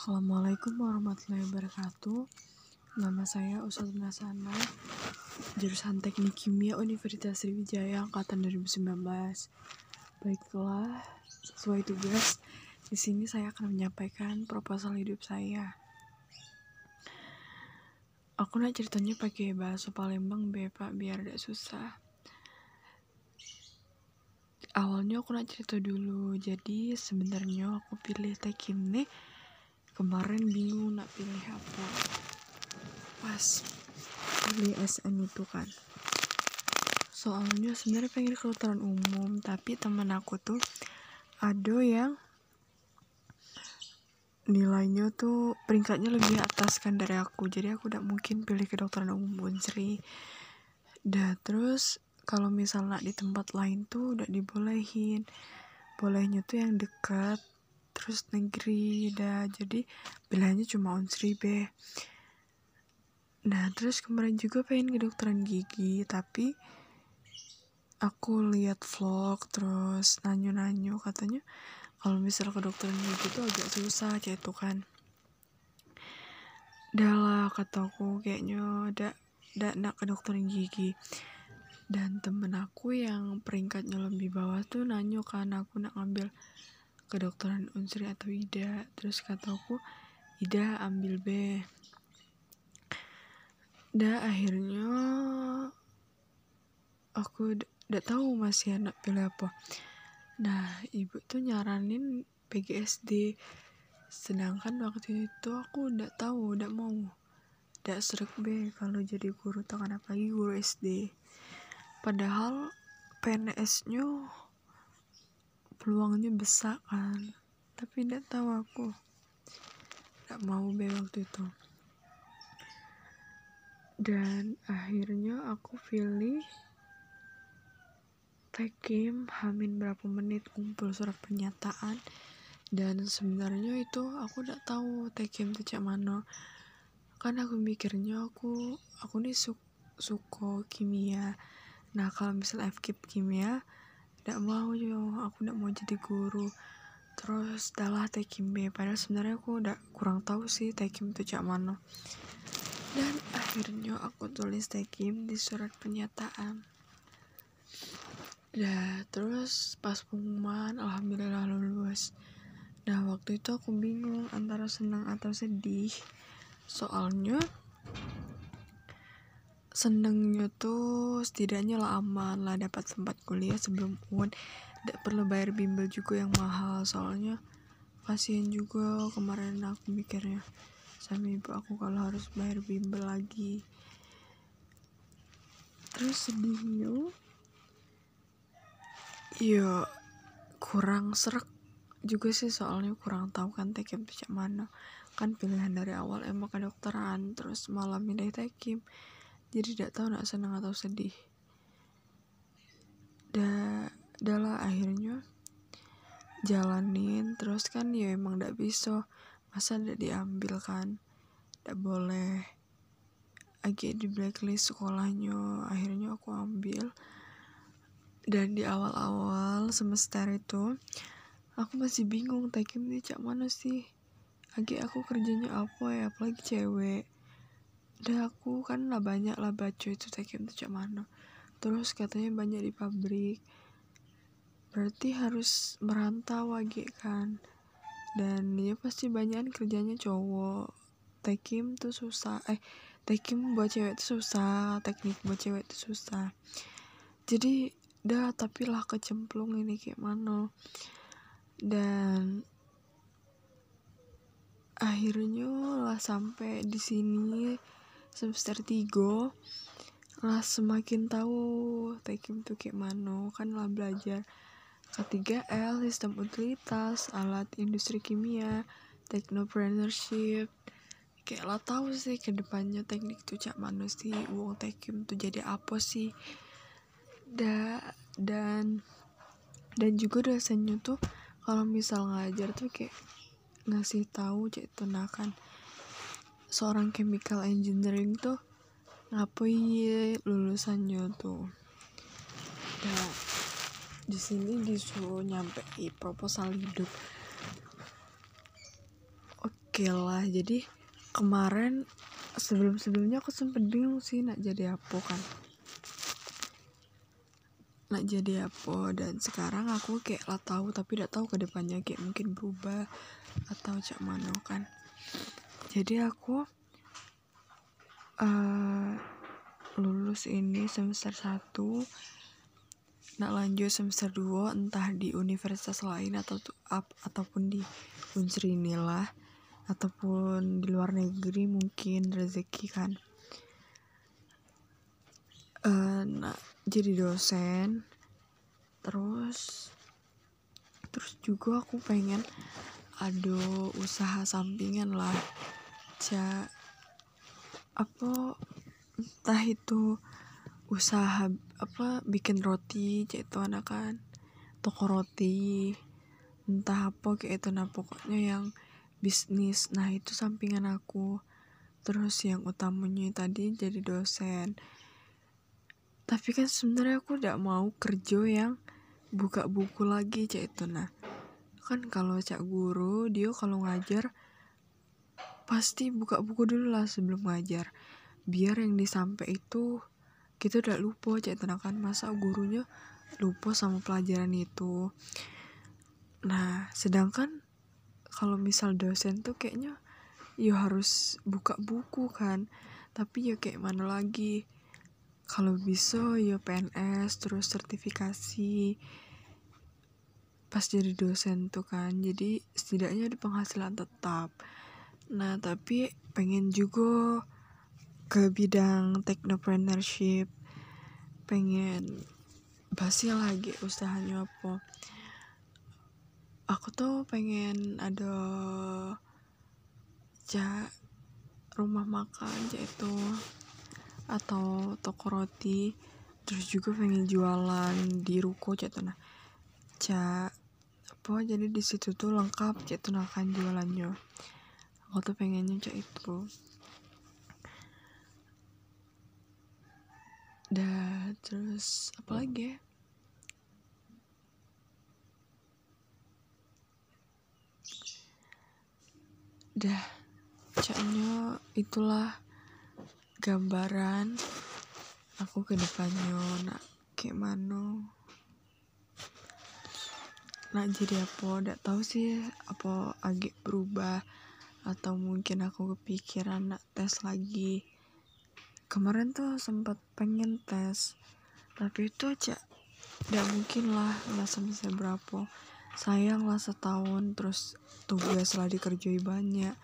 Assalamualaikum warahmatullahi wabarakatuh. Nama saya Ustaz Nasana Jurusan Teknik Kimia Universitas Sriwijaya Angkatan 2019 Baiklah, sesuai tugas di sini saya akan menyampaikan proposal hidup saya. Aku nak ceritanya pakai bahasa Palembang be pak biar tidak susah. Awalnya aku nak cerita dulu. Jadi sebenarnya aku pilih tekim nih kemarin bingung nak pilih apa. Pas pilih SN itu kan. Soalnya sebenarnya pengen kedokteran umum tapi teman aku tuh ada yang nilainya tuh peringkatnya lebih atas kan dari aku. Jadi aku tidak mungkin pilih kedokteran umum Unsri dah terus kalau misalnya di tempat lain tuh udah dibolehin. Bolehnya tuh yang dekat terus negeri dah. Jadi pilihannya cuma unsri be. Nah terus kemarin juga pengen kedokteran gigi tapi aku lihat vlog terus nanyo-nanyo katanya kalau misal kedokteran gigi itu agak susah kayak itu kan. Dah lah kataku kayaknya ada ada nak kedokteran gigi. Dan temen aku yang peringkatnya lebih bawah tuh nanyo kan aku nak ngambil kedokteran unsri atau ida. Terus kata aku ida ambil B dah akhirnya aku udah tahu masih anak pilih apa. Nah ibu tuh nyaranin PGSD sedangkan waktu itu aku udah tahu udah mau. Udah serik B kalau jadi guru tangan apalagi guru SD padahal PNS nya peluangnya besar kan. Tapi tidak tahu aku tidak mau be waktu itu. Dan akhirnya aku pilih tekim hamin berapa menit kumpul surat pernyataan. Dan sebenarnya itu aku tidak tahu tekim itu cak mana. Kan aku mikirnya aku aku nih su suko kimia. Nah kalau misal FKIP kimia tidak mau yo. Aku tidak mau jadi guru. Terus dalah tekim B padahal sebenarnya aku udah kurang tahu sih tekim itu cak mana. Dan akhirnya aku tulis tekim di surat pernyataan. Ya terus pas pengumuman alhamdulillah lulus. Nah waktu itu aku bingung antara senang atau sedih. Soalnya senengnya tuh setidaknya lah aman lah dapat tempat kuliah sebelum UN tidak perlu bayar bimbel juga yang mahal soalnya kasihan juga kemarin aku mikirnya sama ibu aku kalau harus bayar bimbel lagi. Terus sedihnya ya kurang serak juga sih soalnya kurang tahu kan tekim itu mana. Kan pilihan dari awal emang kedokteran terus malam pindah tekim jadi tidak tahu nak senang atau sedih. Dah adalah akhirnya jalanin. Terus kan ya emang tidak bisa. Masa tidak diambil kan? Tidak boleh. Agak di blacklist sekolahnya. Akhirnya aku ambil. Dan di awal-awal semester itu aku masih bingung tekim ini cak mana sih? Agak aku kerjanya apa ya? Apalagi cewek udah aku kan lah banyak lah baca itu tekim itu cak mana. Terus katanya banyak di pabrik. Berarti harus merantau lagi kan? Dan ya pasti banyak kerjanya cowok. Tekim tuh susah. Eh tekim buat cewek itu susah. Teknik buat cewek itu susah. Jadi dah tapi lah kecemplung ini kayak mana. Dan akhirnya lah sampai di sini semester 3 lah semakin tahu tekim tuh kayak mana kan lah belajar K3L sistem utilitas alat industri kimia teknopreneurship kayak lah tahu sih ke depannya teknik tuh cak mana sih uang tekim tuh jadi apa sih? Da dan dan juga dosennya tuh kalau misal ngajar tuh kayak ngasih tahu cek itu nah kan seorang chemical engineering tuh ngapain lulusannya tuh? Nah di sini disuruh nyampe proposal hidup. Okay lah jadi kemarin sebelum sebelumnya aku sempet bingung sih nak jadi apa kan. Nak jadi apa? Dan sekarang aku kayak lah tahu tapi tidak tahu ke depannya kayak mungkin berubah atau cak mana kan jadi aku uh, lulus ini semester 1 nak lanjut semester 2 entah di universitas lain atau up, ataupun di unsri inilah ataupun di luar negeri mungkin rezeki kan. Uh, nah jadi dosen terus terus juga aku pengen ada usaha sampingan lah ja apa entah itu usaha apa bikin roti cek itu anak kan toko roti entah apa kayak itu. Nah pokoknya yang bisnis nah itu sampingan aku. Terus yang utamanya tadi jadi dosen. Tapi kan sebenarnya aku tidak mau kerja yang buka buku lagi cak itu. Nah kan kalau cak guru dia kalau ngajar pasti buka buku dulu lah sebelum ngajar. Biar yang disampai itu kita udah lupa cak itu nah kan? Masa gurunya lupa sama pelajaran itu. Nah sedangkan kalau misal dosen tuh kayaknya ya harus buka buku kan? Tapi ya kayak mana lagi? Kalau bisa ya PNS terus sertifikasi. Pas jadi dosen tuh kan? Jadi setidaknya ada penghasilan tetap nah tapi pengen juga ke bidang technopreneurship. Pengen basi lagi usahanya apa. Aku tuh pengen ada ja rumah makan yaitu atau toko roti. Terus juga pengen jualan di ruko gitu nah cak apa jadi di situ tuh lengkap gitu nah kan jualannya aku tuh pengennya cak itu. Dah terus apa lagi ya? Dah caknya itulah gambaran aku ke depannya nak kayak mana. Nak jadi apa tidak tahu sih apa agak berubah atau mungkin aku kepikiran nak tes lagi. Kemarin tuh sempat pengen tes. Tapi itu aja. Tidak mungkin lah nggak sampai berapa. Sayang lah setahun terus tugas lah dikerjai banyak.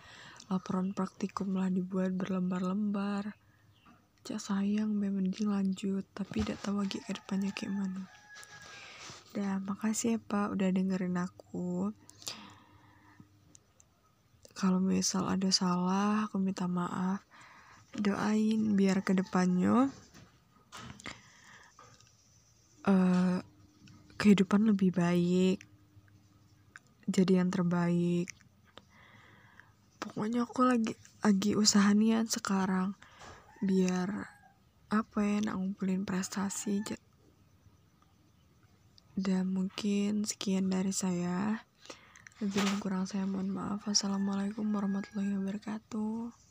Laporan praktikum lah dibuat berlembar-lembar. Cak sayang memang lanjut. Tapi tidak tahu lagi ke depannya kayak mana. Dah makasih ya pak udah dengerin aku kalau misal ada salah aku minta maaf. Doain biar ke depannya uh, kehidupan lebih baik. Jadi yang terbaik. Pokoknya aku lagi lagi usaha nian sekarang biar apa ya nak ngumpulin prestasi. Dan mungkin sekian dari saya lebih kurang saya mohon maaf. Assalamualaikum warahmatullahi wabarakatuh